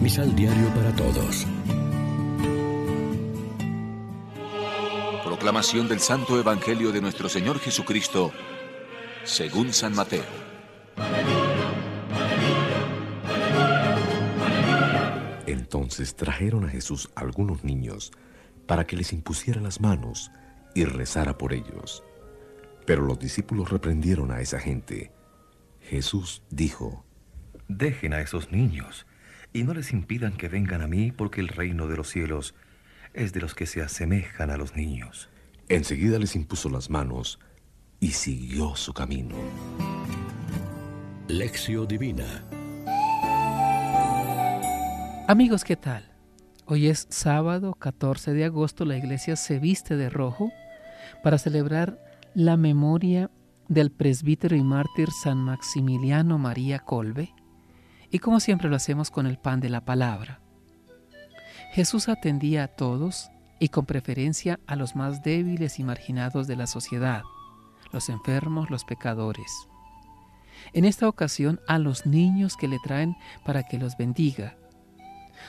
Misal Diario para Todos. Proclamación del Santo Evangelio de nuestro Señor Jesucristo, según San Mateo. Entonces trajeron a Jesús algunos niños para que les impusiera las manos y rezara por ellos. Pero los discípulos reprendieron a esa gente. Jesús dijo, Dejen a esos niños y no les impidan que vengan a mí porque el reino de los cielos es de los que se asemejan a los niños. Enseguida les impuso las manos y siguió su camino. Lección Divina Amigos, ¿qué tal? Hoy es sábado 14 de agosto, la iglesia se viste de rojo para celebrar la memoria del presbítero y mártir San Maximiliano María Colbe, y como siempre lo hacemos con el pan de la palabra. Jesús atendía a todos y con preferencia a los más débiles y marginados de la sociedad, los enfermos, los pecadores. En esta ocasión a los niños que le traen para que los bendiga.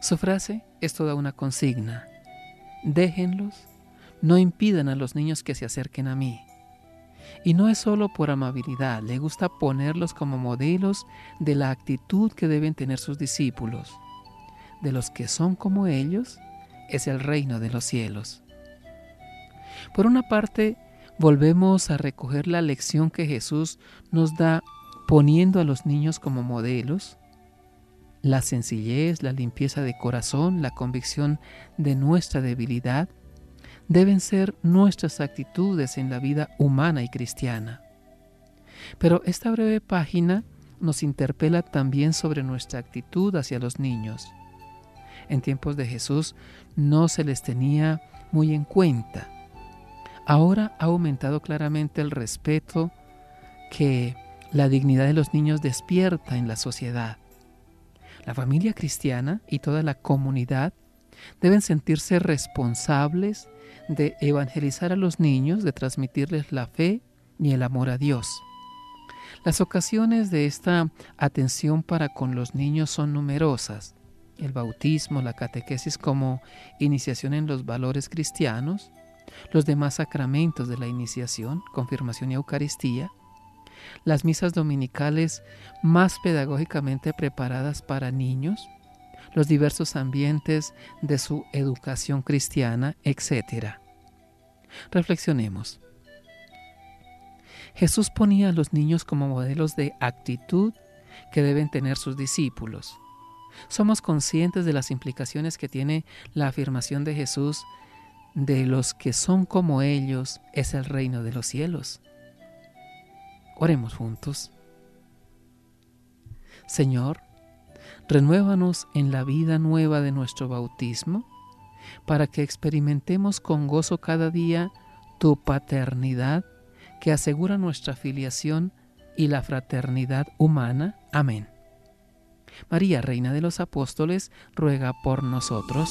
Su frase es toda una consigna. Déjenlos, no impidan a los niños que se acerquen a mí. Y no es solo por amabilidad, le gusta ponerlos como modelos de la actitud que deben tener sus discípulos. De los que son como ellos es el reino de los cielos. Por una parte, volvemos a recoger la lección que Jesús nos da poniendo a los niños como modelos, la sencillez, la limpieza de corazón, la convicción de nuestra debilidad, deben ser nuestras actitudes en la vida humana y cristiana. Pero esta breve página nos interpela también sobre nuestra actitud hacia los niños. En tiempos de Jesús no se les tenía muy en cuenta. Ahora ha aumentado claramente el respeto que la dignidad de los niños despierta en la sociedad. La familia cristiana y toda la comunidad deben sentirse responsables de evangelizar a los niños, de transmitirles la fe y el amor a Dios. Las ocasiones de esta atención para con los niños son numerosas. El bautismo, la catequesis como iniciación en los valores cristianos, los demás sacramentos de la iniciación, confirmación y Eucaristía, las misas dominicales más pedagógicamente preparadas para niños, los diversos ambientes de su educación cristiana, etc. Reflexionemos. Jesús ponía a los niños como modelos de actitud que deben tener sus discípulos. Somos conscientes de las implicaciones que tiene la afirmación de Jesús de los que son como ellos es el reino de los cielos. Oremos juntos. Señor, renuévanos en la vida nueva de nuestro bautismo, para que experimentemos con gozo cada día tu paternidad que asegura nuestra filiación y la fraternidad humana. Amén. María, Reina de los Apóstoles, ruega por nosotros.